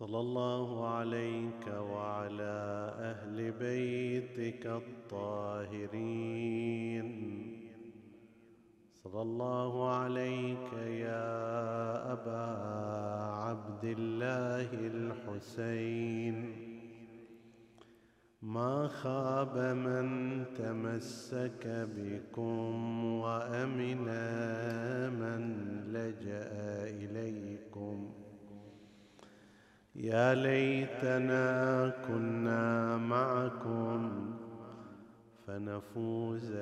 صلى الله عليك وعلى أهل بيتك الطاهرين. صلى الله عليك يا أبا عبد الله الحسين. ما خاب من تمسك بكم وأمن من لجأ إليكم. يا ليتنا كنا معكم فنفوز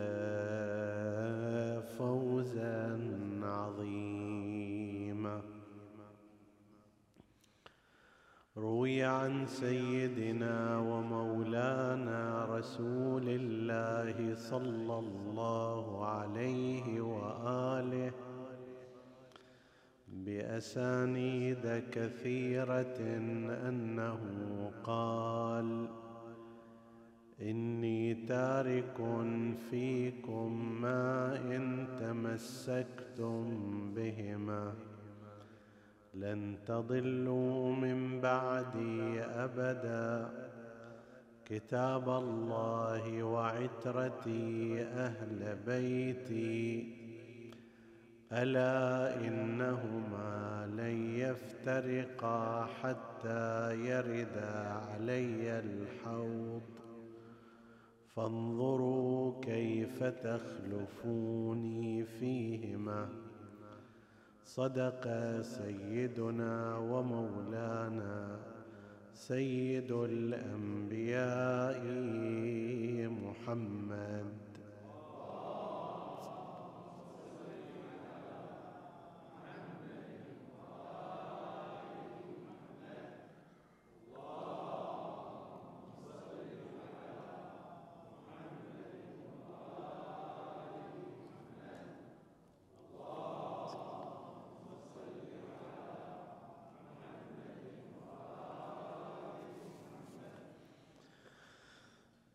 فوزا عظيما. روي عن سيدنا ومولانا رسول الله صلى الله عليه وآله بأسانيد كثيرة أنه قال إني تارك فيكم ما إن تمسكتم بهما. لن تضلوا من بعدي أبدا. كتاب الله وعترتي أهل بيتي. ألا إنهما لن يفترقا حتى يردا علي الحوض. فانظروا كيف تخلفوني فيهما. صدق سيدنا ومولانا سيد الأنبياء محمد.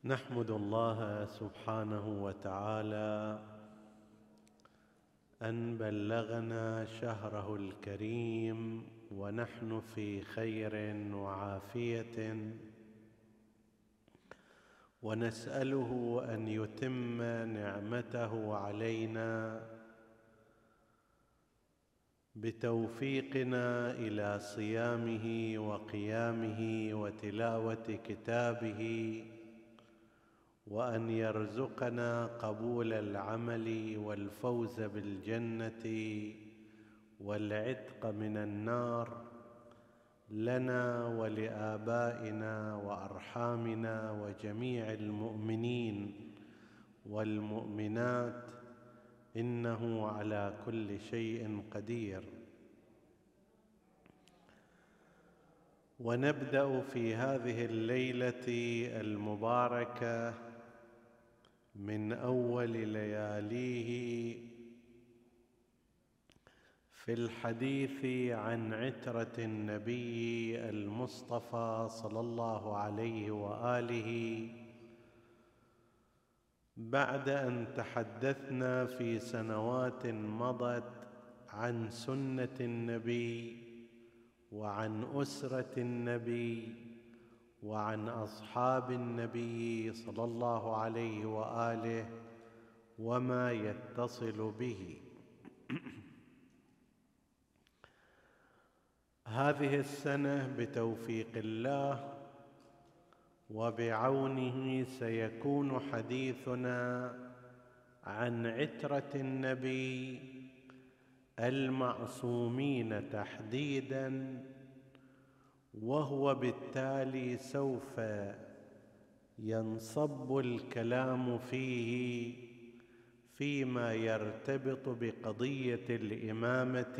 نحمد الله سبحانه وتعالى أن بلغنا شهره الكريم ونحن في خير وعافية. ونسأله أن يتم نعمته علينا بتوفيقنا إلى صيامه وقيامه وتلاوة كتابه وأن يرزقنا قبول العمل والفوز بالجنة والعتق من النار لنا ولآبائنا وأرحامنا وجميع المؤمنين والمؤمنات إنه على كل شيء قدير. ونبدأ في هذه الليلة المباركة من أول لياليه في الحديث عن عترة النبي المصطفى صلى الله عليه وآله بعد أن تحدثنا في سنوات مضت عن سنة النبي وعن أسرة النبي وعن أصحاب النبي صلى الله عليه وآله وما يتصل به. هذه السنة بتوفيق الله وبعونه سيكون حديثنا عن عترة النبي المعصومين تحديدا وهو بالتالي سوف ينصب الكلام فيه فيما يرتبط بقضية الإمامة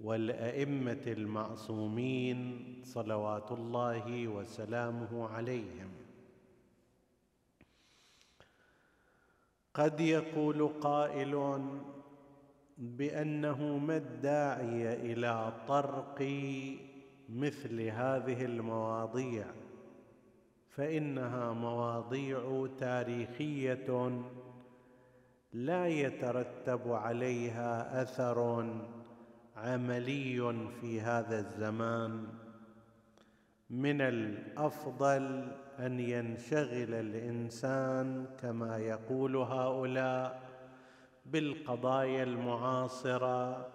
والأئمة المعصومين صلوات الله وسلامه عليهم. قد يقول قائل بأنه ما الداعي إلى طرق مثل هذه المواضيع فإنها مواضيع تاريخية لا يترتب عليها أثر عملي في هذا الزمان. من الأفضل أن ينشغل الإنسان كما يقول هؤلاء بالقضايا المعاصرة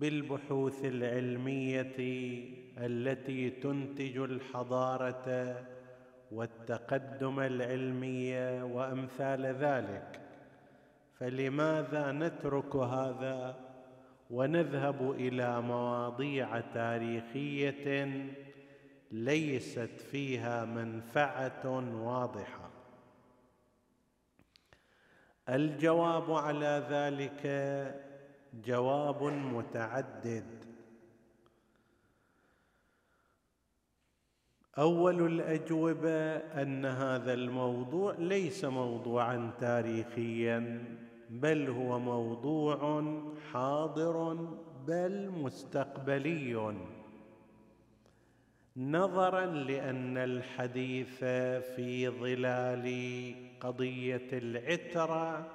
بالبحوث العلمية التي تنتج الحضارة والتقدم العلمي وأمثال ذلك فلماذا نترك هذا ونذهب إلى مواضيع تاريخية ليست فيها منفعة واضحة؟ الجواب على ذلك جواب متعدد. أول الأجوبة أن هذا الموضوع ليس موضوعا تاريخيا بل هو موضوع حاضر بل مستقبلي. نظرا لأن الحديث في ظلال قضية العترة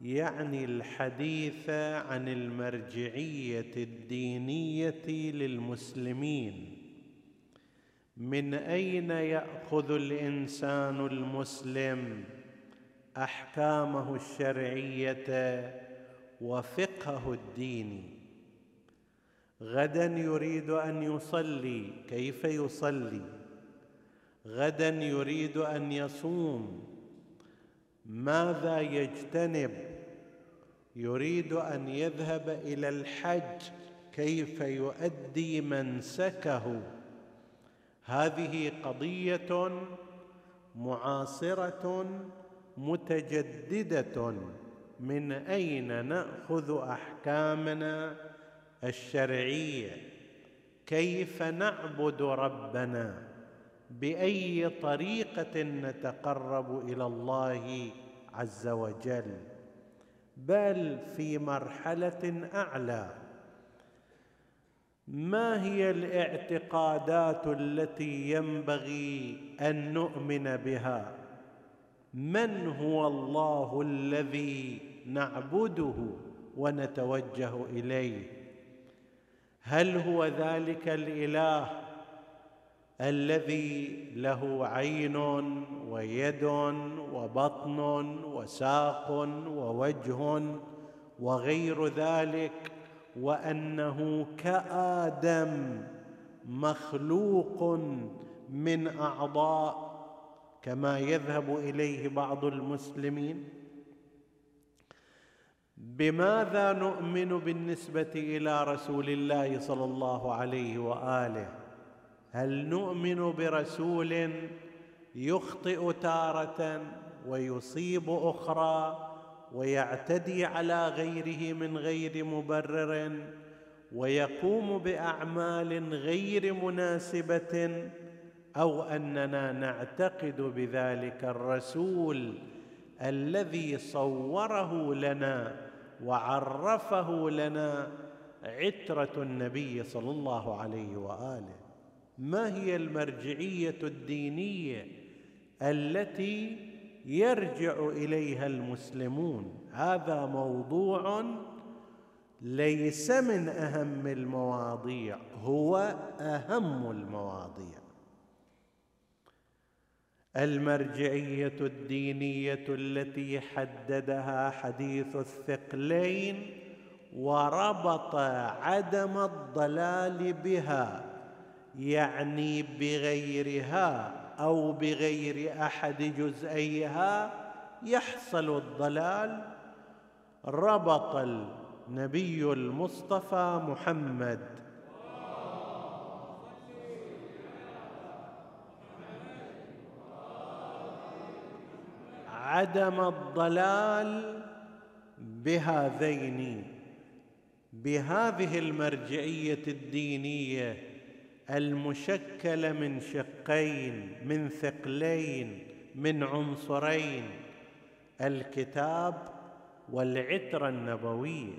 يعني الحديث عن المرجعية الدينية للمسلمين. من أين يأخذ الإنسان المسلم أحكامه الشرعية وفقهه الديني غدا يريد أن يصلي كيف يصلي؟ غدا يريد أن يصوم ماذا يجتنب؟ يريد أن يذهب إلى الحج كيف يؤدي منسكه. هذه قضية معاصرة متجددة. من أين نأخذ أحكامنا الشرعية؟ كيف نعبد ربنا؟ بأي طريقة نتقرب إلى الله عز وجل بل في مرحلة أعلى. ما هي الاعتقادات التي ينبغي أن نؤمن بها؟ من هو الله الذي نعبده ونتوجه إليه؟ هل هو ذلك الإله الذي له عين ويد وبطن وساق ووجه وغير ذلك وأنه كآدم مخلوق من أعضاء كما يذهب إليه بعض المسلمين. بماذا نؤمن بالنسبة إلى رسول الله صلى الله عليه وآله؟ هل نؤمن برسول يخطئ تارة ويصيب أخرى ويعتدي على غيره من غير مبرر ويقوم بأعمال غير مناسبة أو أننا نعتقد بذلك الرسول الذي صوره لنا وعرفه لنا عترة النبي صلى الله عليه وآله ما هي المرجعية الدينية التي يرجع إليها المسلمون؟ هذا موضوع ليس من أهم المواضيع هو أهم المواضيع. المرجعية الدينية التي حددها حديث الثقلين وربط عدم الضلال بها يعني بغيرها أو بغير أحد جزئيها يحصل الضلال. ربط النبي المصطفى محمد. عدم الضلال بهذين بهذه المرجعية الدينية المشكلة من شقين من ثقلين من عنصرين الكتاب والعتره النبويه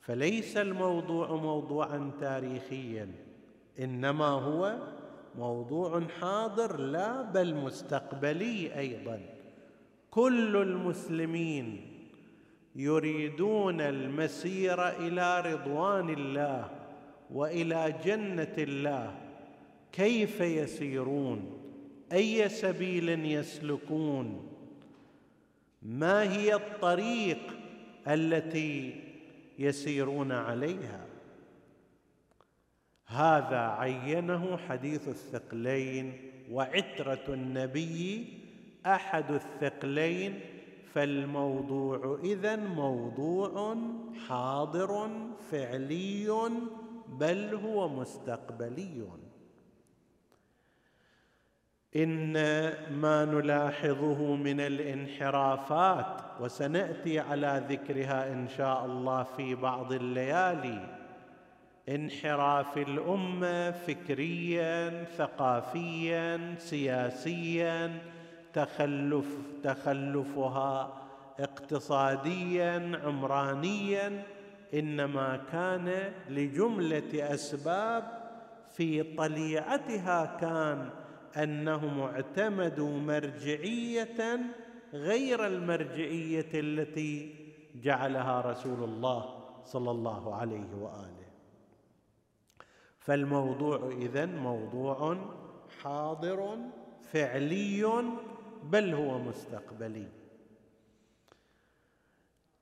فليس الموضوع موضوعا تاريخيا إنما هو موضوع حاضر لا بل مستقبلي أيضا. كل المسلمين يريدون المسير إلى رضوان الله وإلى جنة الله. كيف يسيرون؟ أي سبيل يسلكون؟ ما هي الطريق التي يسيرون عليها؟ هذا عينه حديث الثقلين وعترة النبي. أحد الثقلين فالموضوع إذن موضوع حاضر فعلي بل هو مستقبلي. إن ما نلاحظه من الانحرافات وسنأتي على ذكرها إن شاء الله في بعض الليالي. انحراف الأمة فكريا ثقافيا سياسيا تخلف تخلفها اقتصاديا عمرانيا. إنما كان لجملة أسباب في طليعتها كان انهم اعتمدوا مرجعية غير المرجعية التي جعلها رسول الله صلى الله عليه وآله. فالموضوع اذن موضوع حاضر فعلي بل هو مستقبلي.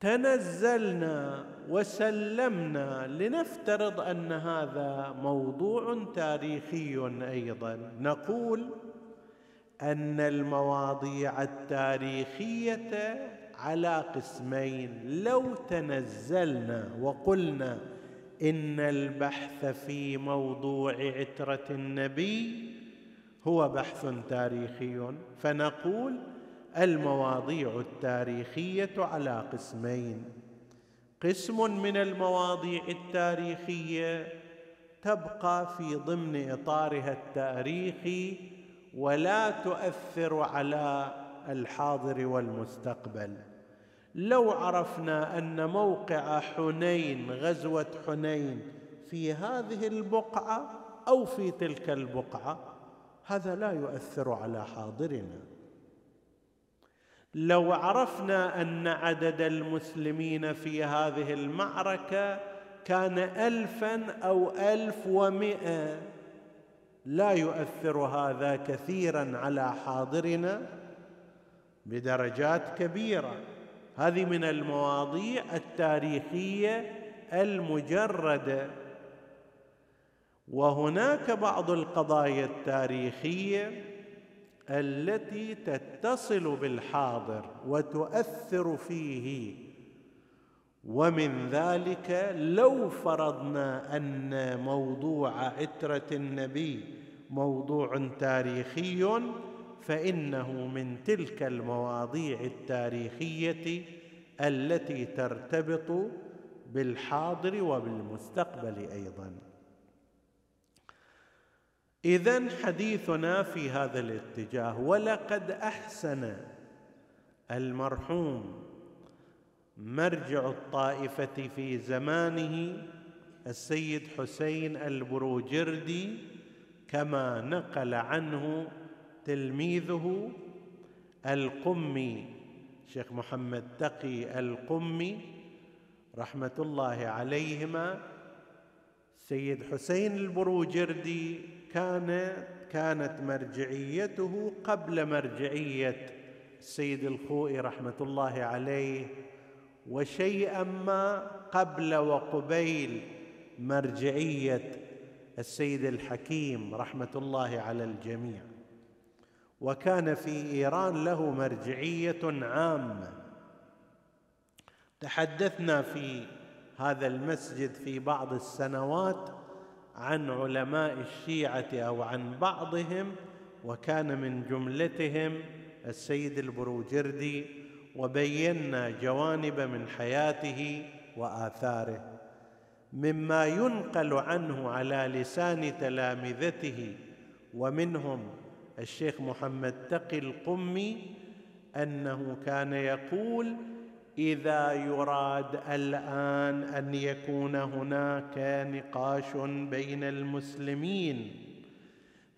تنزلنا وسلمنا لنفترض أن هذا موضوع تاريخي أيضا. نقول أن المواضيع التاريخية على قسمين. لو تنزلنا وقلنا إن البحث في موضوع عترة النبي هو بحث تاريخي فنقول المواضيع التاريخية على قسمين. قسم من المواضيع التاريخية تبقى في ضمن إطارها التاريخي ولا تؤثر على الحاضر والمستقبل. لو عرفنا أن موقع حنين غزوة حنين في هذه البقعة أو في تلك البقعة هذا لا يؤثر على حاضرنا. لو عرفنا أن عدد المسلمين في هذه المعركة كان الفا أو ألف ومئة لا يؤثر هذا كثيرا على حاضرنا بدرجات كبيرة. هذه من المواضيع التاريخية المجردة. وهناك بعض القضايا التاريخية التي تتصل بالحاضر وتؤثر فيه. ومن ذلك لو فرضنا أن موضوع عترة النبي موضوع تاريخي فإنه من تلك المواضيع التاريخية التي ترتبط بالحاضر وبالمستقبل أيضا. اذا حديثنا في هذا الاتجاه ولقد أحسن المرحوم مرجع الطائفة في زمانه السيد حسين البروجردي كما نقل عنه تلميذه القمي شيخ محمد تقي القمي رحمة الله عليهما سيد حسين البروجردي كان كانت مرجعيته قبل مرجعية السيد الخوئي رحمة الله عليه وشيئا ما قبل وقبيل مرجعية السيد الحكيم رحمة الله على الجميع. وكان في إيران له مرجعية عامة. تحدثنا في هذا المسجد في بعض السنوات عن علماء الشيعة أو عن بعضهم وكان من جملتهم السيد البروجردي وبينا جوانب من حياته وآثاره مما ينقل عنه على لسان تلامذته ومنهم الشيخ محمد تقي القمي أنه كان يقول إذا يراد الآن أن يكون هناك نقاش بين المسلمين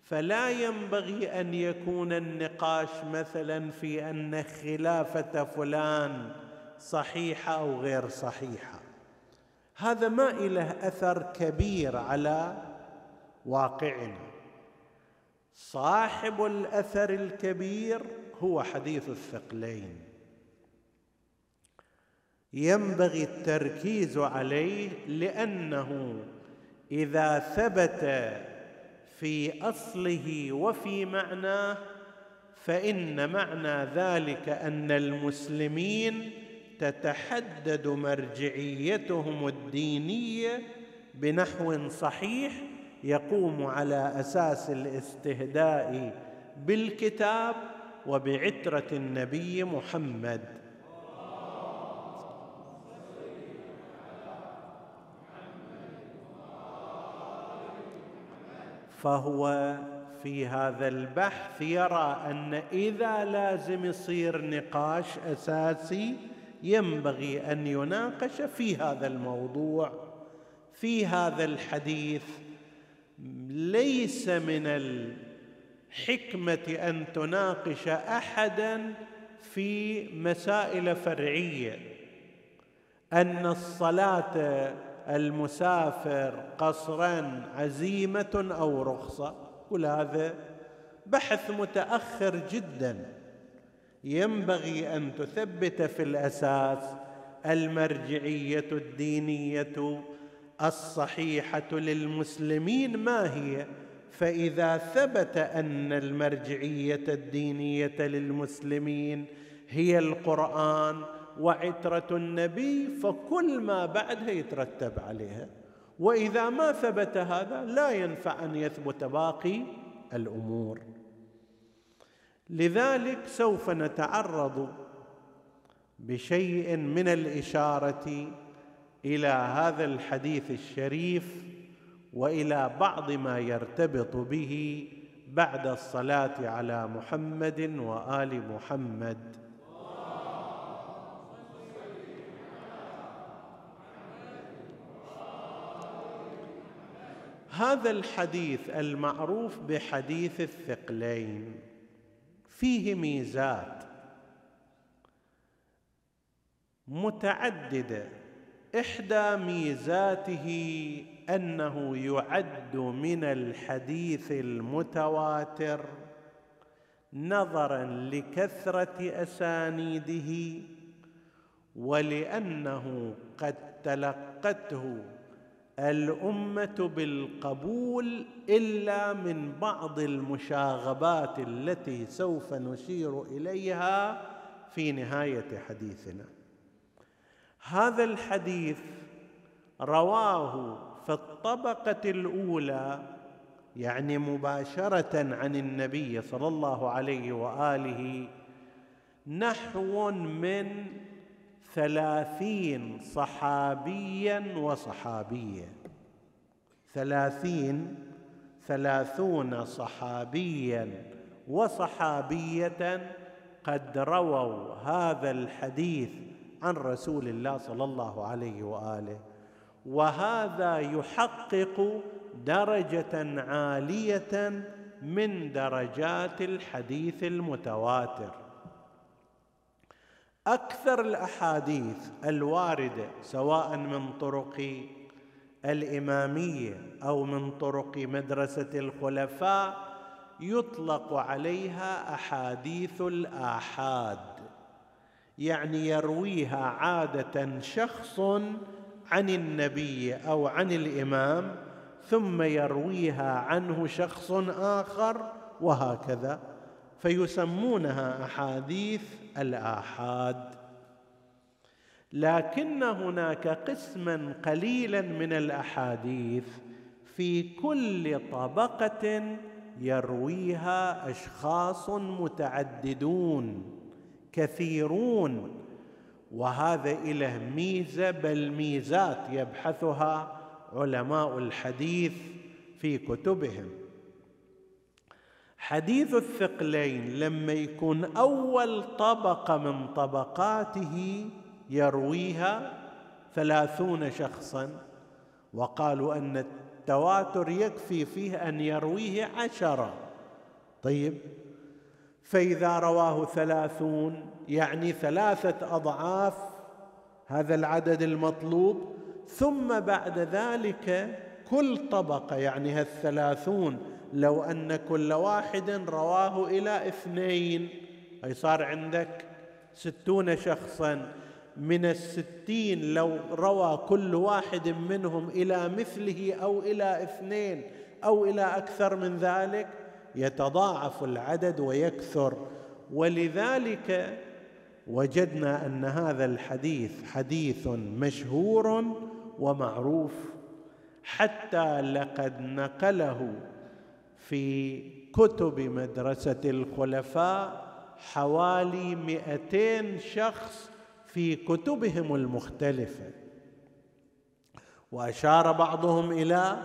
فلا ينبغي أن يكون النقاش مثلا في أن خلافة فلان صحيحة أو غير صحيحة. هذا ما له أثر كبير على واقعنا. صاحب الأثر الكبير هو حديث الثقلين. ينبغي التركيز عليه لأنه إذا ثبت في أصله وفي معناه فإن معنى ذلك أن المسلمين تتحدد مرجعيتهم الدينية بنحو صحيح يقوم على أساس الاستهداء بالكتاب وبعترة النبي محمد. فهو في هذا البحث يرى أن إذا لازم يصير نقاش أساسي ينبغي أن يناقش في هذا الموضوع في هذا الحديث. ليس من الحكمة أن تناقش احدا في مسائل فرعية. أن الصلاة المسافر قصرا عزيمة أو رخصة. كل هذا بحث متأخر جدا. ينبغي أن تثبت في الأساس المرجعية الدينية الصحيحة للمسلمين ما هي. فإذا ثبت أن المرجعية الدينية للمسلمين هي القرآن وعترة النبي فكل ما بعدها يترتب عليها. وإذا ما ثبت هذا لا ينفع أن يثبت باقي الأمور. لذلك سوف نتعرض بشيء من الإشارة إلى هذا الحديث الشريف وإلى بعض ما يرتبط به بعد الصلاة على محمد وآل محمد. هذا الحديث المعروف بحديث الثقلين فيه ميزات متعددة. إحدى ميزاته أنه يعد من الحديث المتواتر نظرا لكثرة أسانيده ولأنه قد تلقته الأمة بالقبول إلا من بعض المشاغبات التي سوف نشير إليها في نهاية حديثنا. هذا الحديث رواه في الطبقة الأولى يعني مباشرة عن النبي صلى الله عليه وآله نحو من ثلاثين صحابيا وصحابية. ثلاثين ثلاثون صحابيا وصحابية قد رووا هذا الحديث عن رسول الله صلى الله عليه وآله. وهذا يحقق درجة عالية من درجات الحديث المتواتر. أكثر الأحاديث الواردة سواء من طرق الإمامية أو من طرق مدرسة الخلفاء يطلق عليها أحاديث الآحاد. يعني يرويها عادة شخص عن النبي أو عن الإمام ثم يرويها عنه شخص آخر وهكذا. فيسمونها أحاديث الآحاد. لكن هناك قسما قليلا من الأحاديث في كل طبقة يرويها أشخاص متعددون كثيرون وهذا إله ميزة بل ميزات يبحثها علماء الحديث في كتبهم. حديث الثقلين لما يكون أول طبقة من طبقاته يرويها ثلاثون شخصا وقالوا أن التواتر يكفي فيه أن يرويه عشرة. طيب فإذا رواه ثلاثون يعني ثلاثة أضعاف هذا العدد المطلوب ثم بعد ذلك كل طبقة يعني هالثلاثون لو أن كل واحد رواه إلى اثنين. أي صار عندك ستون شخصا. من الستين لو روى كل واحد منهم إلى مثله أو إلى اثنين أو إلى أكثر من ذلك يتضاعف العدد ويكثر. ولذلك وجدنا أن هذا الحديث حديث مشهور ومعروف. حتى لقد نقله في كتب مدرسة الخلفاء حوالي مئتين شخص في كتبهم المختلفة. وأشار بعضهم إلى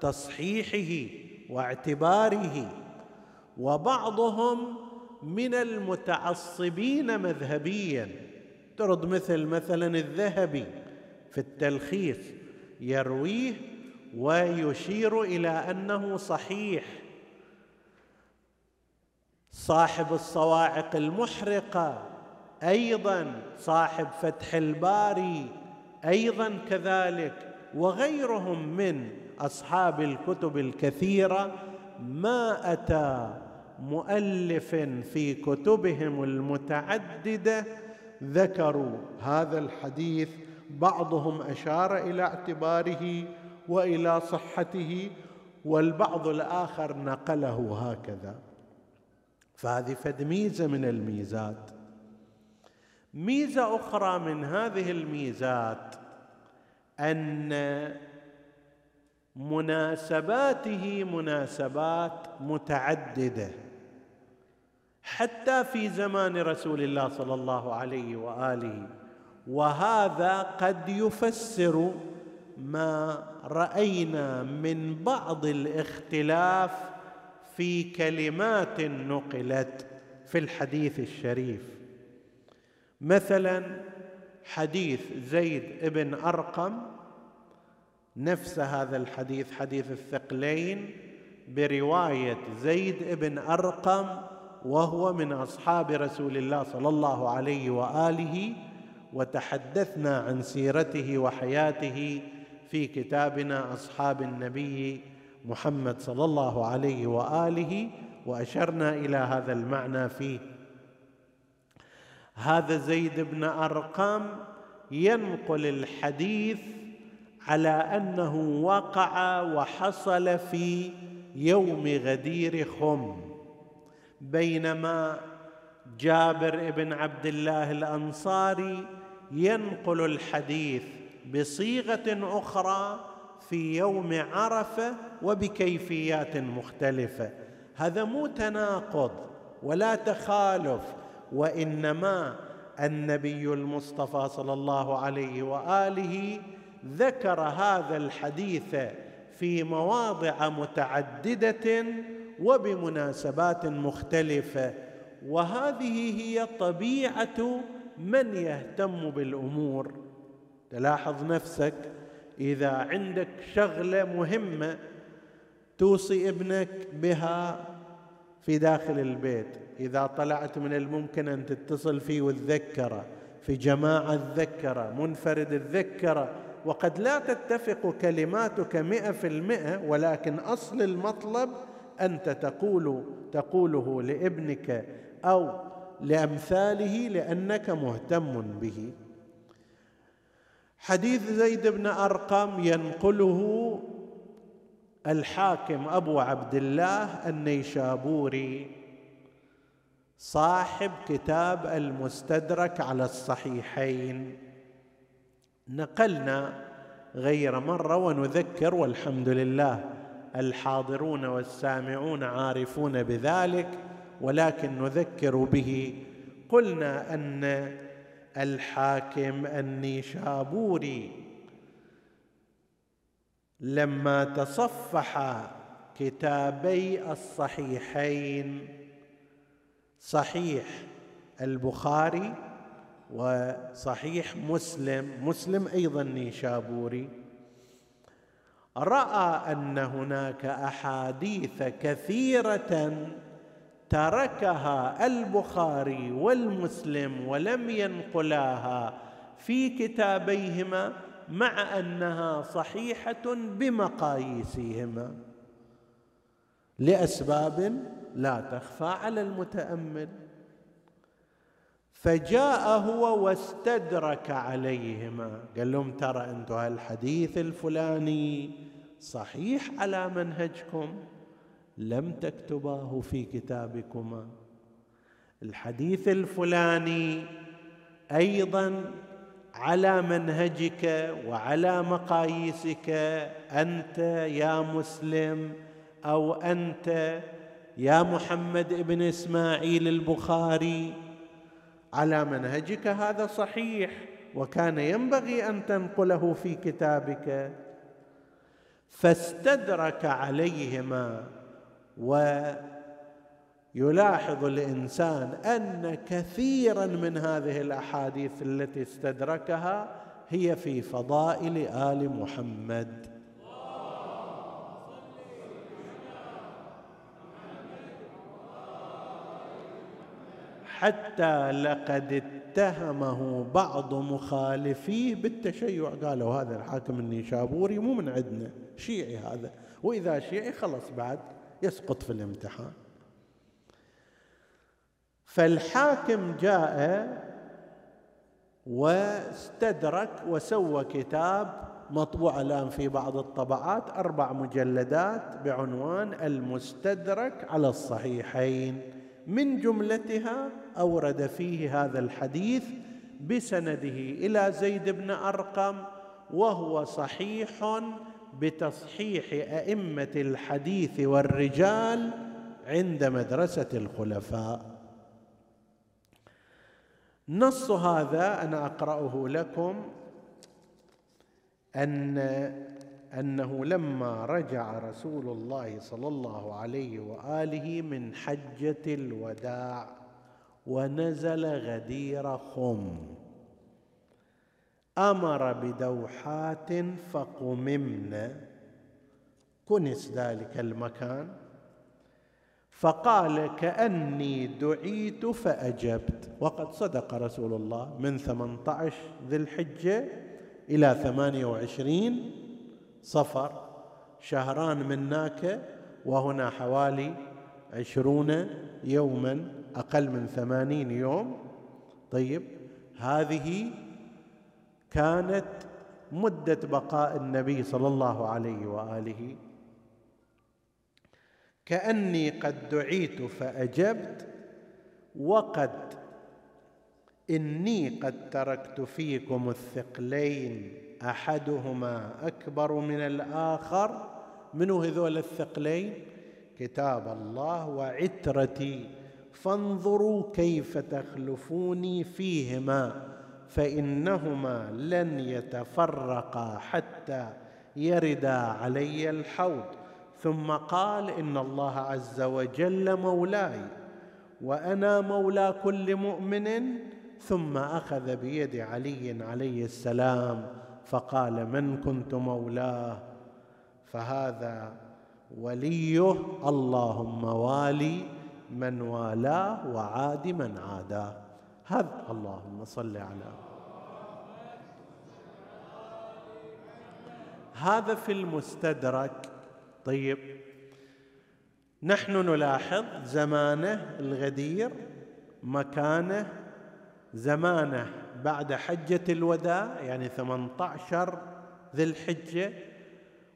تصحيحه واعتباره وبعضهم من المتعصبين مذهبيا. ترد مثل مثلا الذهبي في التلخيص يرويه ويشير إلى أنه صحيح. صاحب الصواعق المحرقة أيضا صاحب فتح الباري أيضا كذلك وغيرهم من أصحاب الكتب الكثيرة. ما أتى مؤلف في كتبهم المتعددة؟ ذكروا هذا الحديث بعضهم أشار إلى اعتباره وإلى صحته والبعض الآخر نقله هكذا. فهذه فد ميزه من الميزات. ميزة أخرى من هذه الميزات أن مناسباته مناسبات متعددة. حتى في زمان رسول الله صلى الله عليه وآله وهذا قد يفسر ما رأينا من بعض الاختلاف في كلمات نقلت في الحديث الشريف. مثلا حديث زيد بن أرقم نفس هذا الحديث حديث الثقلين برواية زيد بن أرقم وهو من أصحاب رسول الله صلى الله عليه وآله وتحدثنا عن سيرته وحياته في كتابنا أصحاب النبي محمد صلى الله عليه وآله وأشرنا إلى هذا المعنى فيه. هذا زيد بن ارقم ينقل الحديث على أنه وقع وحصل في يوم غدير خم بينما جابر بن عبد الله الأنصاري ينقل الحديث بصيغة أخرى في يوم عرفة وبكيفيات مختلفة. هذا مو تناقض ولا تخالف وإنما النبي المصطفى صلى الله عليه وآله ذكر هذا الحديث في مواضع متعددة وبمناسبات مختلفة. وهذه هي طبيعة من يهتم بالأمور. تلاحظ نفسك إذا عندك شغلة مهمة توصي ابنك بها في داخل البيت. إذا طلعت من الممكن أن تتصل فيه وتذكره في جماعة تذكره منفرد تذكره وقد لا تتفق كلماتك مئة في المئة ولكن أصل المطلب أنت تقول تقوله لابنك أو لأمثاله لأنك مهتم به. حديث زيد بن أرقم ينقله الحاكم أبو عبد الله النيشابوري صاحب كتاب المستدرك على الصحيحين. نقلنا غير مرة ونذكر والحمد لله الحاضرون والسامعون عارفون بذلك ولكن نذكر به. قلنا أن الحاكم النيشابوري. لما تصفح كتابي الصحيحين صحيح البخاري وصحيح مسلم مسلم أيضا نيشابوري رأى أن هناك أحاديث كثيرة تركها البخاري والمسلم ولم ينقلاها في كتابيهما مع أنها صحيحة بمقاييسهما. لأسباب لا تخفى على المتأمل. فجاء هو واستدرك عليهما. قال لهم ترى أنتم هالحديث الفلاني صحيح على منهجكم؟ لم تكتباه في كتابكما. الحديث الفلاني أيضا على منهجك وعلى مقاييسك أنت يا مسلم أو أنت يا محمد بن إسماعيل البخاري. على منهجك هذا صحيح وكان ينبغي أن تنقله في كتابك. فاستدرك عليهما. ويلاحظ الإنسان أن كثيرا من هذه الأحاديث التي استدركها هي في فضائل آل محمد. حتى لقد اتهمه بعض مخالفيه بالتشيع. قالوا هذا الحاكم النيشابوري مو من عندنا شيعي هذا وإذا شيعي خلص بعد. يسقط في الامتحان. فالحاكم جاء واستدرك وسوى كتاب مطبوع الآن في بعض الطبعات أربع مجلدات بعنوان المستدرك على الصحيحين. من جملتها أورد فيه هذا الحديث بسنده إلى زيد بن أرقم وهو صحيح بتصحيح أئمة الحديث والرجال عند مدرسة الخلفاء. نص هذا أنا أقرأه لكم أن أنه لما رجع رسول الله صلى الله عليه وآله من حجة الوداع ونزل غدير خم. أمر بدوحات فقممن. كنس ذلك المكان. فقال كأني دعيت فأجبت. وقد صدق رسول الله من 18 ذي الحجة إلى 28 صفر شهران من ناك. وهنا حوالي عشرون يوما أقل من ثمانين يوم. طيب هذه كانت مدة بقاء النبي صلى الله عليه وآله. كأني قد دعيت فأجبت وقد إني قد تركت فيكم الثقلين أحدهما أكبر من الآخر. منو هذول الثقلين؟ كتاب الله وعترتي. فانظروا كيف تخلفوني فيهما. فإنهما لن يتفرقا حتى يردا علي الحوض. ثم قال إن الله عز وجل مولاي وأنا مولى كل مؤمن ثم أخذ بيد علي عليه السلام فقال من كنت مولاه؟ فهذا وليه اللهم والي من والاه وعاد من عاداه. هذا اللهم صل على هذا في المستدرك. طيب نحن نلاحظ زمانه الغدير مكانه زمانه بعد حجة الوداع يعني 18 ذي الحجة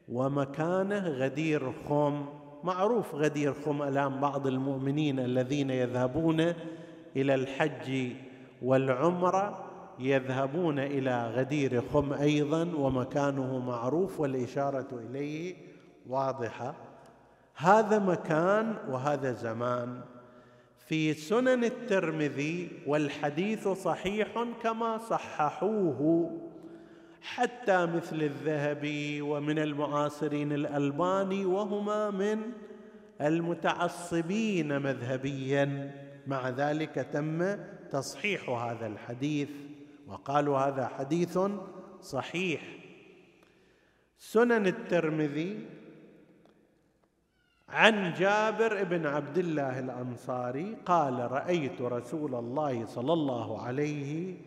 ومكانه غدير خم معروف غدير خم الآن بعض المؤمنين الذين يذهبون إلى الحج والعمرة يذهبون إلى غدير خم أيضا ومكانه معروف والإشارة إليه واضحة. هذا مكان وهذا زمان. في سنن الترمذي والحديث صحيح كما صححوه. حتى مثل الذهبي ومن المعاصرين الألباني وهما من المتعصبين مذهبيا. مع ذلك تم تصحيح هذا الحديث وقالوا هذا حديث صحيح. سنن الترمذي عن جابر بن عبد الله الأنصاري قال رأيت رسول الله صلى الله عليه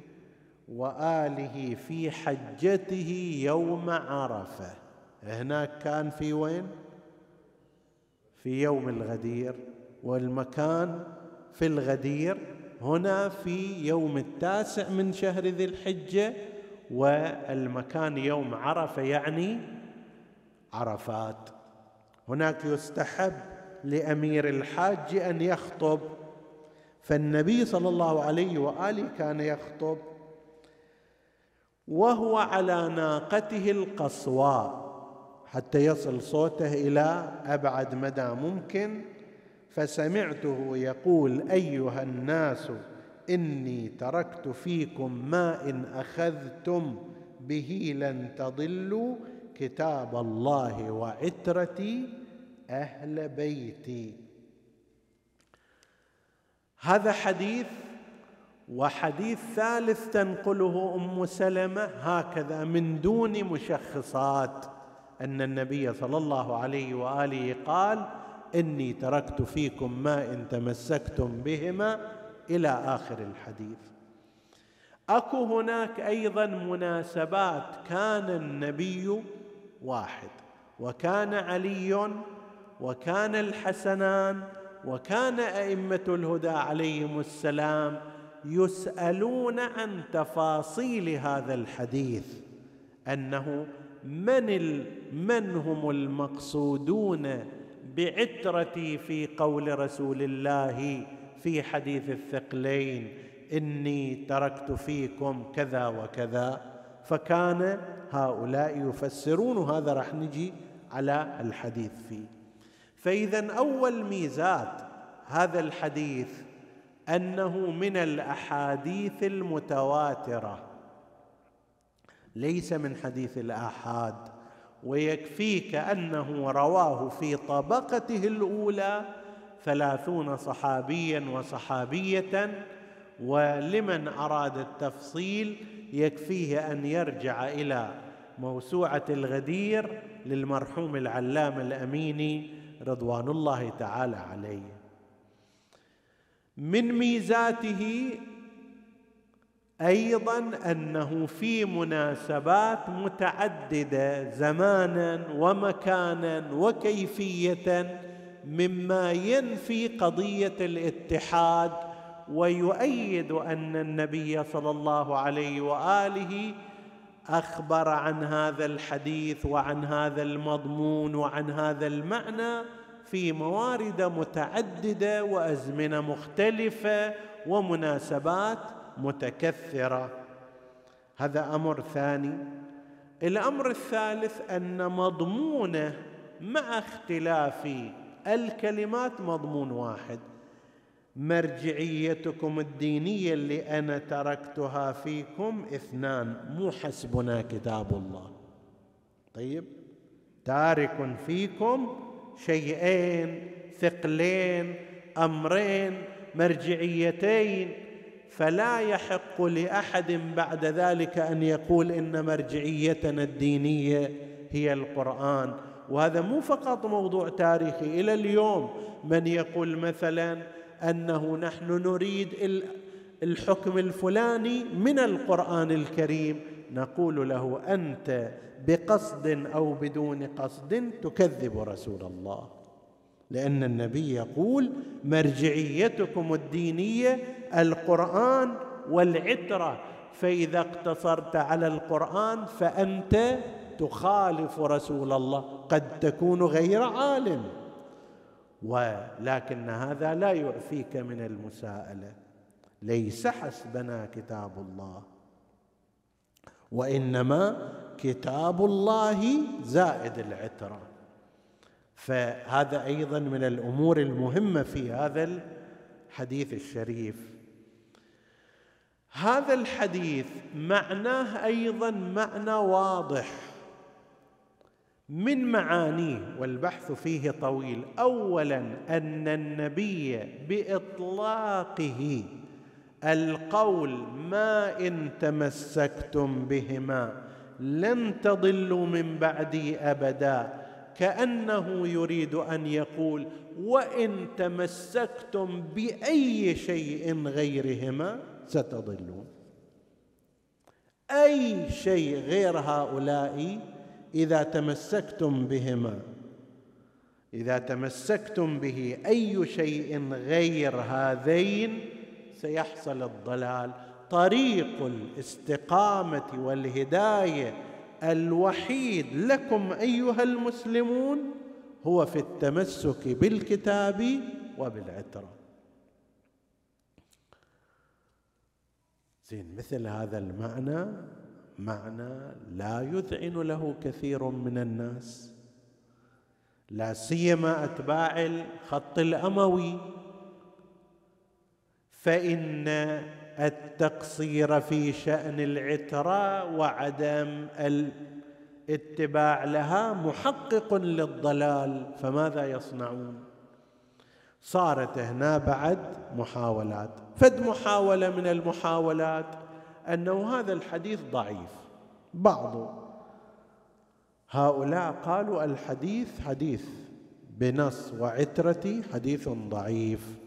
وآله في حجته يوم عرفة. هناك كان في وين؟ في يوم الغدير والمكان في الغدير هنا في يوم التاسع من شهر ذي الحجة والمكان يوم عرفة يعني عرفات. هناك يستحب لأمير الحاج أن يخطب فالنبي صلى الله عليه وآله كان يخطب وهو على ناقته القصواء حتى يصل صوته إلى أبعد مدى ممكن. فسمعته يقول أيها الناس إني تركت فيكم ما إن أخذتم به لن تضلوا كتاب الله وعترتي أهل بيتي. هذا حديث وحديث ثالث تنقله أم سلمة هكذا من دون مشخصات أن النبي صلى الله عليه وآله قال إني تركت فيكم ما إن تمسكتم بهما إلى آخر الحديث. أكو هناك أيضا مناسبات كان النبي واحد وكان علي وكان الحسنان وكان أئمة الهدى عليهم السلام يسألون عن تفاصيل هذا الحديث أنه من من هم المقصودون بعترتي في قول رسول الله في حديث الثقلين إني تركت فيكم كذا وكذا. فكان هؤلاء يفسرون وهذا راح نجي على الحديث فيه. فإذا أول ميزات هذا الحديث أنه من الأحاديث المتواترة ليس من حديث الآحاد. ويكفيك أنه رواه في طبقته الأولى ثلاثون صحابيا وصحابية ولمن أراد التفصيل يكفيه أن يرجع إلى موسوعة الغدير للمرحوم العلام الاميني رضوان الله تعالى عليه. من ميزاته أيضا أنه في مناسبات متعددة زمانا ومكانا وكيفيه مما ينفي قضية الاتحاد ويؤيد أن النبي صلى الله عليه وآله أخبر عن هذا الحديث وعن هذا المضمون وعن هذا المعنى في موارد متعددة وأزمنة مختلفة ومناسبات متكثرة. هذا أمر ثاني. الأمر الثالث أن مضمونه مع اختلاف الكلمات مضمون واحد. مرجعيتكم الدينية اللي أنا تركتها فيكم اثنان مو حسبنا كتاب الله. طيب؟ تارك فيكم شيئين ثقلين أمرين مرجعيتين. فلا يحق لأحد بعد ذلك أن يقول إن مرجعيتنا الدينية هي القرآن. وهذا مو فقط موضوع تاريخي. إلى اليوم من يقول مثلا أنه نحن نريد الحكم الفلاني من القرآن الكريم. نقول له أنت بقصد أو بدون قصد تكذب رسول الله. لأن النبي يقول مرجعيتكم الدينية القرآن والعترة. فإذا اقتصرت على القرآن فأنت تخالف رسول الله قد تكون غير عالم. ولكن هذا لا يعفيك من المساءلة. ليس حسبنا كتاب الله وإنما كتاب الله زائد العترة. فهذا أيضا من الأمور المهمة في هذا الحديث الشريف. هذا الحديث معناه أيضا معنى واضح من معانيه والبحث فيه طويل. اولا أن النبي بإطلاقه القول ما إن تمسكتم بهما لن تضلوا من بعدي ابدا كأنه يريد أن يقول وإن تمسكتم بأي شيء غيرهما ستضلون. أي شيء غير هؤلاء إذا تمسكتم بهما إذا تمسكتم به أي شيء غير هذين سيحصل الضلال. طريق الاستقامة والهداية الوحيد لكم أيها المسلمون هو في التمسك بالكتاب وبالعترة. زين مثل هذا المعنى معنى لا يذعن له كثير من الناس. لا سيما أتباع الخط الأموي. فإن التقصير في شأن العترة وعدم الاتباع لها محقق للضلال فماذا يصنعون؟ صارت هنا بعد محاولات. فد محاولة من المحاولات أنه هذا الحديث ضعيف. بعض هؤلاء قالوا الحديث حديث بنص وعترتي حديث ضعيف.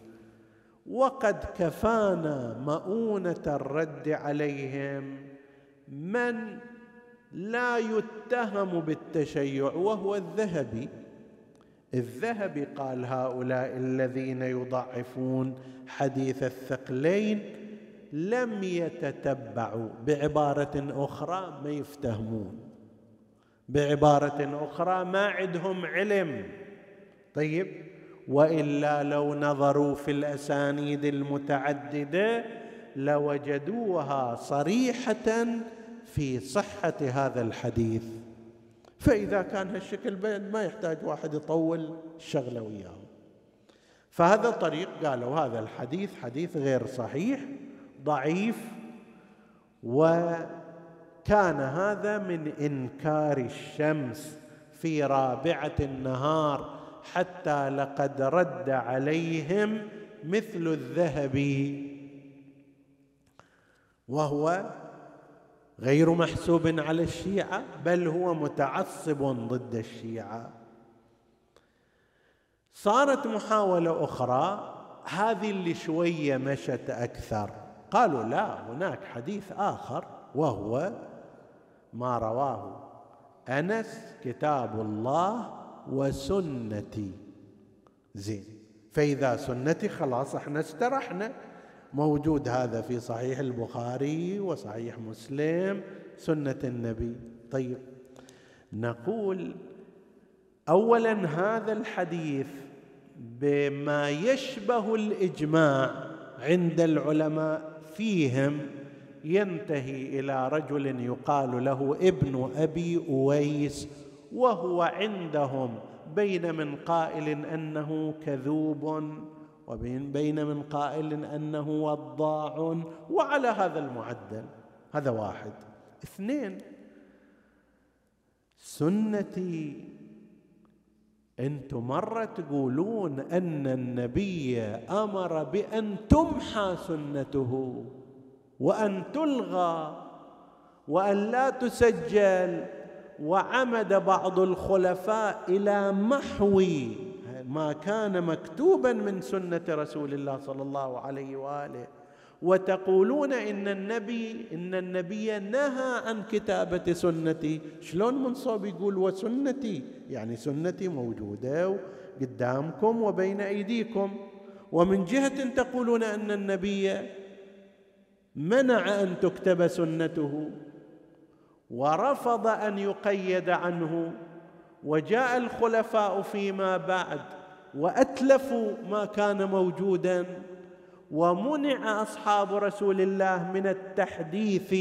وقد كفانا مؤونة الرد عليهم. من لا يتهم بالتشيع وهو الذهبي. الذهبي قال هؤلاء الذين يضعفون حديث الثقلين لم يتتبعوا. بعبارة أخرى ما يفتهمون. بعبارة أخرى ما عندهم علم. طيب؟ وإلا لو نظروا في الأسانيد المتعددة لوجدوها صريحة في صحة هذا الحديث. فإذا كان هالشكل بين ما يحتاج واحد يطول الشغله وياه. فهذا طريق قالوا هذا الحديث حديث غير صحيح ضعيف وكان هذا من إنكار الشمس في رابعة النهار. حتى لقد رد عليهم مثل الذهب. وهو غير محسوب على الشيعة بل هو متعصب ضد الشيعة. صارت محاولة أخرى هذه اللي شوية مشت أكثر. قالوا لا هناك حديث آخر وهو ما رواه أنس كتاب الله وسنتي. زين. فإذا سنتي خلاص إحنا استرحنا. موجود هذا في صحيح البخاري وصحيح مسلم. سنة النبي. طيب. نقول اولا هذا الحديث بما يشبه الإجماع عند العلماء فيهم ينتهي إلى رجل يقال له ابن أبي أويس وهو عندهم بين من قائل أنه كذوب وبين بين من قائل أنه وضاع وعلى هذا المعدل. هذا واحد. اثنين سنتي أنتم مرة تقولون أن النبي أمر بأن تمحى سنته وأن تلغى وأن لا تسجل. وعمد بعض الخلفاء إلى محو ما كان مكتوبا من سنة رسول الله صلى الله عليه وآله. وتقولون إن النبي إن النبي نهى عن كتابة سنتي. شلون من صوب يقول وسنتي؟ يعني سنتي موجودة قدامكم وبين أيديكم. ومن جهة تقولون أن النبي منع أن تكتب سنته. ورفض أن يقيد عنه وجاء الخلفاء فيما بعد وأتلفوا ما كان موجودا ومنع أصحاب رسول الله من التحديث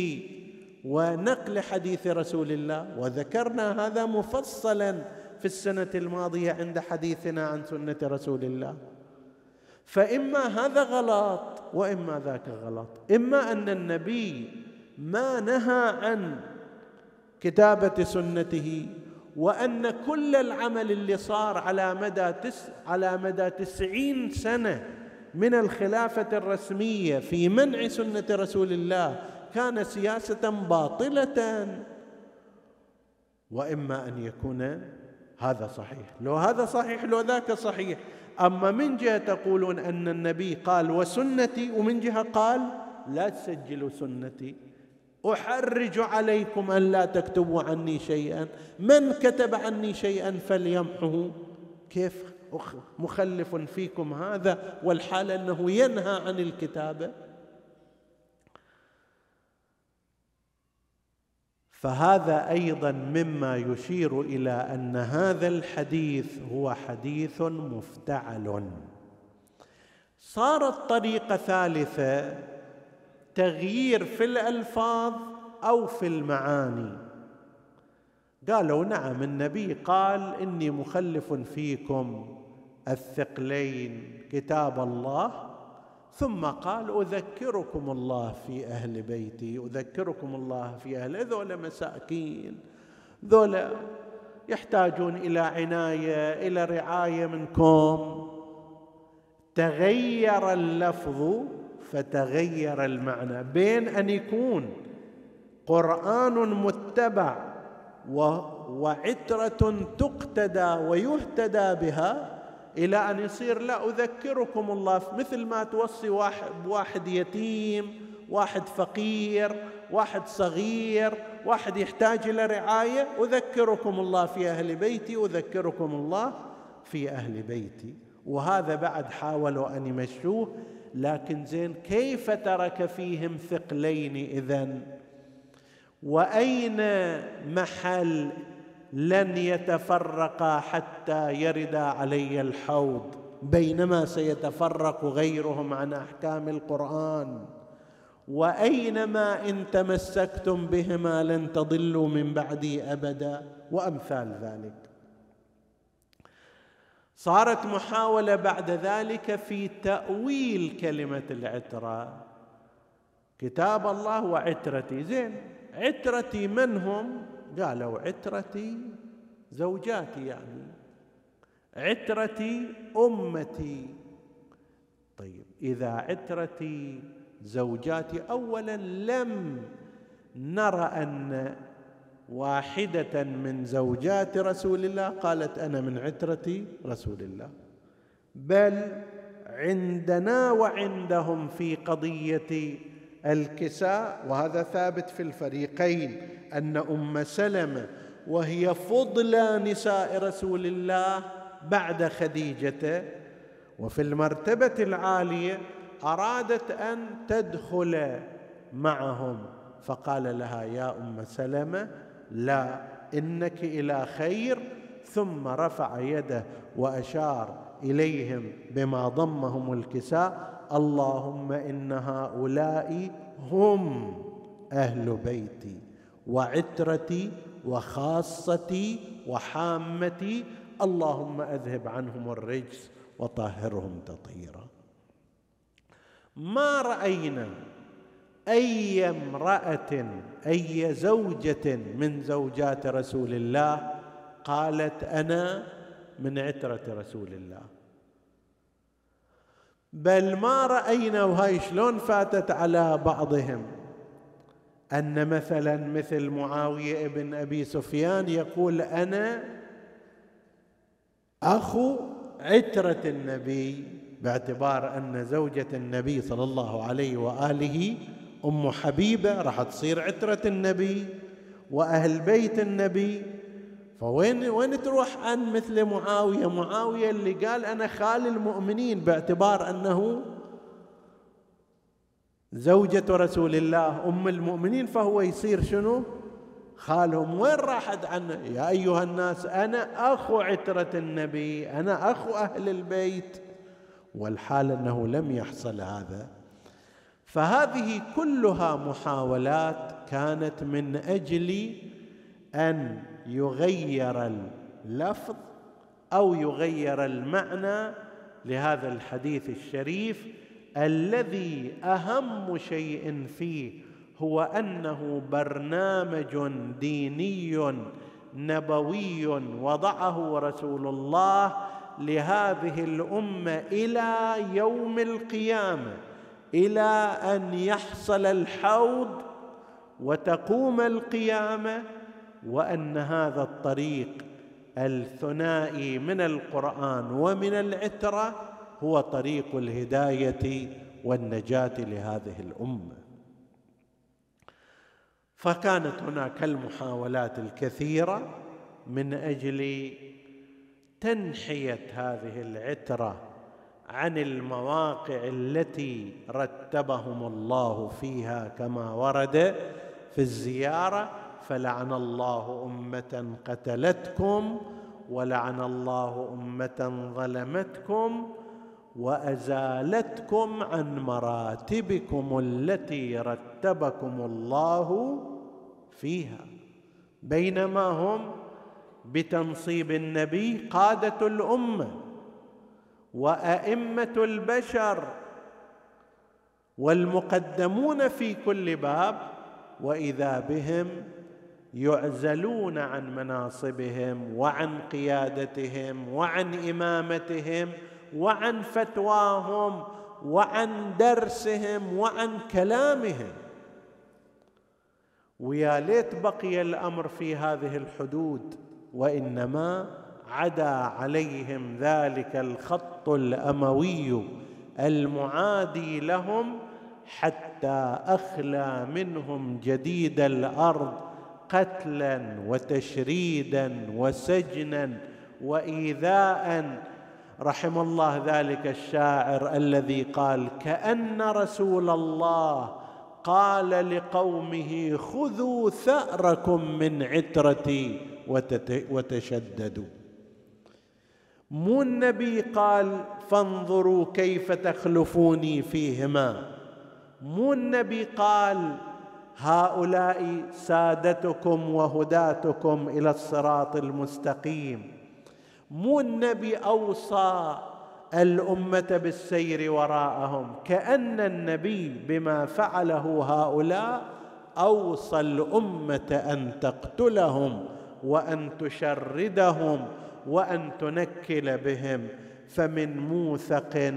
ونقل حديث رسول الله. وذكرنا هذا مفصلا في السنة الماضية عند حديثنا عن سنة رسول الله. فإما هذا غلط وإما ذاك غلط. إما أن النبي ما نهى عن كتابة سنته وأن كل العمل اللي صار على مدى تس على مدى تسعين سنة من الخلافة الرسمية في منع سنة رسول الله كان سياسة باطلة. وإما أن يكون هذا صحيح. لو هذا صحيح لو ذاك صحيح. أما من جهة تقولون أن النبي قال وسنتي ومن جهة قال لا تسجلوا سنتي. أحرج عليكم أن لا تكتبوا عني شيئا. من كتب عني شيئا فليمحه. كيف؟ مخلف فيكم هذا والحال أنه ينهى عن الكتابة. فهذا أيضا مما يشير إلى أن هذا الحديث هو حديث مفتعل. صارت طريقة ثالثة تغيير في الألفاظ أو في المعاني. قالوا نعم النبي قال إني مخلف فيكم الثقلين كتاب الله ثم قال أذكركم الله في أهل بيتي أذكركم الله في أهل ذولا مساكين ذولا يحتاجون إلى عناية إلى رعاية منكم. تغير اللفظ فتغير المعنى بين أن يكون قرآن متبع وعترة تقتدى ويهتدى بها إلى أن يصير لا أذكركم الله مثل ما توصي واحد بواحد يتيم واحد فقير واحد صغير واحد يحتاج إلى رعاية أذكركم الله في أهل بيتي أذكركم الله في أهل بيتي. وهذا بعد حاولوا أن يمشوه لكن زين كيف ترك فيهم ثقلين اذا وأين محل لن يتفرقا حتى يردا علي الحوض؟ بينما سيتفرق غيرهم عن أحكام القرآن. وأينما إن تمسكتم بهما لن تضلوا من بعدي أبدا. وأمثال ذلك. صارت محاولة بعد ذلك في تأويل كلمة العترة. كتاب الله وعترتي. زين عترتي من هم؟ قالوا عترتي زوجاتي يعني. عترتي أمتي. طيب إذا عترتي زوجاتي اولا لم نرى أن واحدة من زوجات رسول الله قالت أنا من عترة رسول الله. بل عندنا وعندهم في قضية الكساء وهذا ثابت في الفريقين أن أم سلمة وهي فضلى نساء رسول الله بعد خديجة وفي المرتبة العالية أرادت أن تدخل معهم. فقال لها يا أم سلمة لا إنك إلى خير ثم رفع يده وأشار إليهم بما ضمهم الكساء اللهم إن هؤلاء هم أهل بيتي وعترتي وخاصتي وحامتي اللهم أذهب عنهم الرجس وطهرهم تطهيرا. ما رأينا أي امرأة أي زوجة من زوجات رسول الله؟ قالت أنا من عترة رسول الله. بل ما رأينا وهاي شلون فاتت على بعضهم. أن مثلا مثل معاوية ابن أبي سفيان يقول أنا أخو عترة النبي باعتبار أن زوجة النبي صلى الله عليه وآله أم حبيبة راح تصير عترة النبي وأهل بيت النبي. فوين وين تروح عن مثل معاوية؟ معاوية اللي قال أنا خال المؤمنين باعتبار أنه زوجة رسول الله. أم المؤمنين فهو يصير شنو؟ خالهم. وين راحت عنه يا أيها الناس أنا أخو عترة النبي أنا أخو أهل البيت. والحال أنه لم يحصل هذا. فهذه كلها محاولات كانت من أجل أن يغير اللفظ أو يغير المعنى لهذا الحديث الشريف الذي أهم شيء فيه هو أنه برنامج ديني نبوي وضعه رسول الله لهذه الأمة إلى يوم القيامة. إلى أن يحصل الحوض وتقوم القيامه وأن هذا الطريق الثنائي من القرآن ومن العترة هو طريق الهداية والنجاة لهذه الأمة. فكانت هناك المحاولات الكثيرة من أجل تنحية هذه العترة عن المواقع التي رتبهم الله فيها كما ورد في الزيارة فلعن الله أمة قتلتكم ولعن الله أمة ظلمتكم وأزالتكم عن مراتبكم التي رتبكم الله فيها. بينما هم بتنصيب النبي قادة الأمة وأئمة البشر والمقدمون في كل باب وإذا بهم يعزلون عن مناصبهم وعن قيادتهم وعن إمامتهم وعن فتواهم وعن درسهم وعن كلامهم. ويا ليت بقي الأمر في هذه الحدود وإنما عدا عليهم ذلك الخط الأموي المعادي لهم حتى أخلى منهم جديد الأرض قتلا وتشريدا وسجنا وايذاء. رحم الله ذلك الشاعر الذي قال كأن رسول الله قال لقومه خذوا ثأركم من عترتي وتشددوا. مو النبي قال فانظروا كيف تخلفوني فيهما. مو النبي قال هؤلاء سادتكم وهداتكم إلى الصراط المستقيم. مو النبي أوصى الأمة بالسير وراءهم. كأن النبي بما فعله هؤلاء أوصى الأمة أن تقتلهم وأن تشردهم وأن تنكل بهم. فمن موثق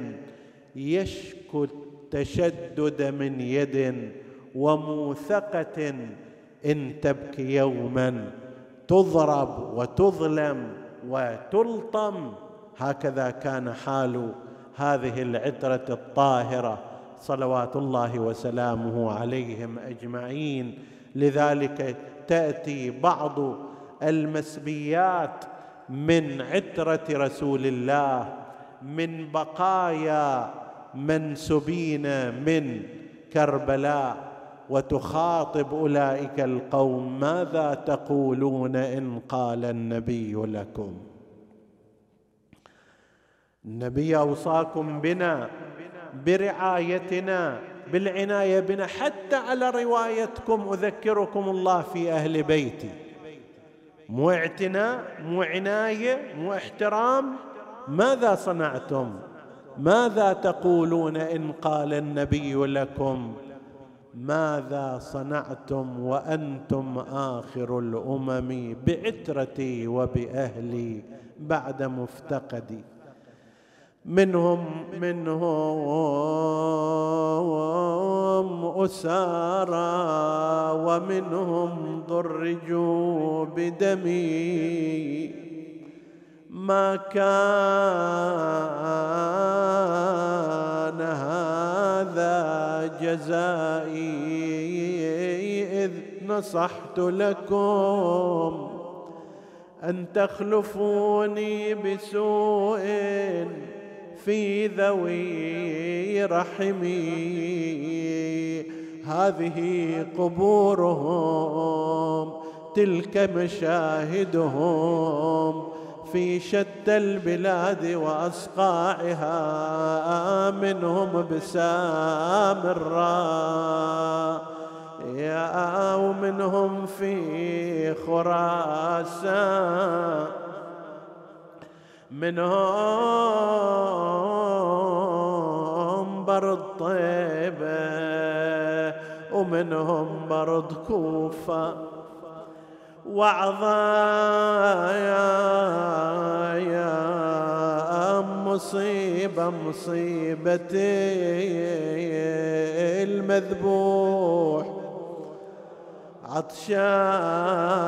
يشكو التشدد من يد وموثقة إن تبكي يوما تضرب وتظلم وتلطم. هكذا كان حال هذه العتره الطاهرة صلوات الله وسلامه عليهم أجمعين. لذلك تأتي بعض المسبيات من عترة رسول الله من بقايا منسوبين من كربلاء. وتخاطب أولئك القوم ماذا تقولون إن قال النبي لكم؟ النبي أوصاكم بنا برعايتنا بالعناية بنا. حتى على روايتكم أذكركم الله في أهل بيتي. مو اعتناء مو عناية مو احترام. ماذا صنعتم؟ ماذا تقولون إن قال النبي لكم؟ ماذا صنعتم وأنتم آخر الأمم بعترتي وبأهلي بعد مفتقدي؟ منهم منهم أسارى ومنهم ضرجوا بدمي. ما كان هذا جزائي إذ نصحت لكم أن تخلفوني بسوء في ذوي رحمي. هذه قبورهم تلك مشاهدهم. في شتى البلاد واصقاعها منهم بسام الراء يا ومنهم في خراسان. منهم برد طيبة ومنهم برد كوفة وعظايا يا مصيبة مصيبة المذبوح عطشان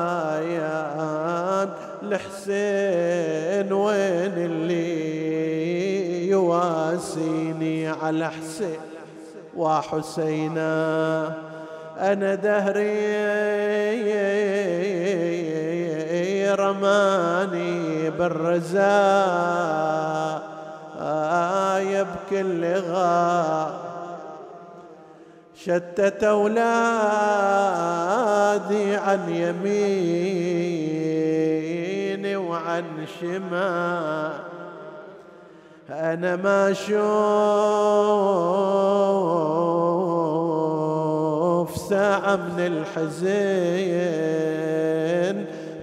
الحسين وين اللي يواسيني على حسين وحسينا أنا دهري رماني بالرزاء يبكي غاب شتت أولادي عن يميني وعن شمال أنا ما أشوف ساعة من الحزين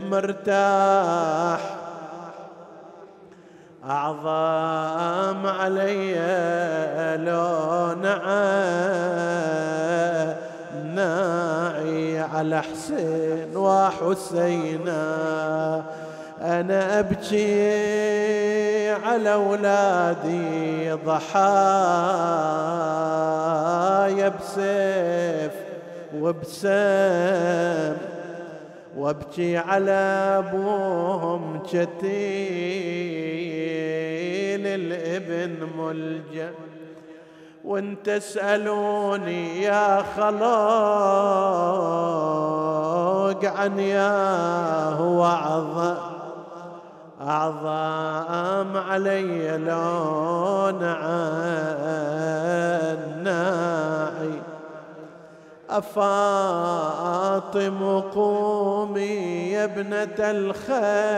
مرتاح. أعظم علي لو ناعي على حسين وحسينا أنا أبكي على أولادي ضحايا بسيف وبسام. وأبكي على أبوهم كتيل الإبن ملجأ. وان تسألوني يا خلق عن يا هو أعظم علي لون عناعي أفاطم قومي يا ابنة الخير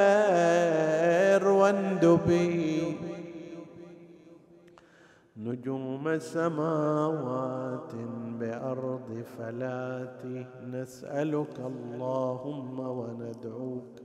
واندبي. نجوم سماوات بأرض فلاتي نسألك اللهم وندعوك.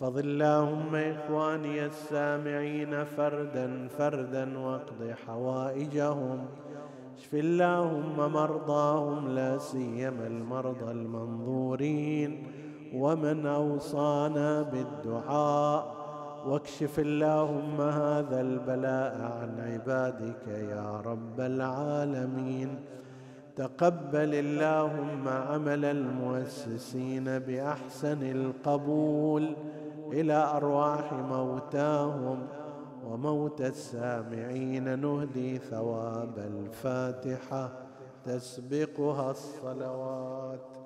احفظ اللهم إخواني السامعين فردا فردا واقض حوائجهم. اشف اللهم مرضاهم لا سيما المرضى المنظورين. ومن أوصانا بالدعاء. واكشف اللهم هذا البلاء عن عبادك يا رب العالمين. تقبل اللهم عمل المؤسسين بأحسن القبول. إلى أرواح موتاهم وموت السامعين. نهدي ثواب الفاتحة تسبقها الصلوات.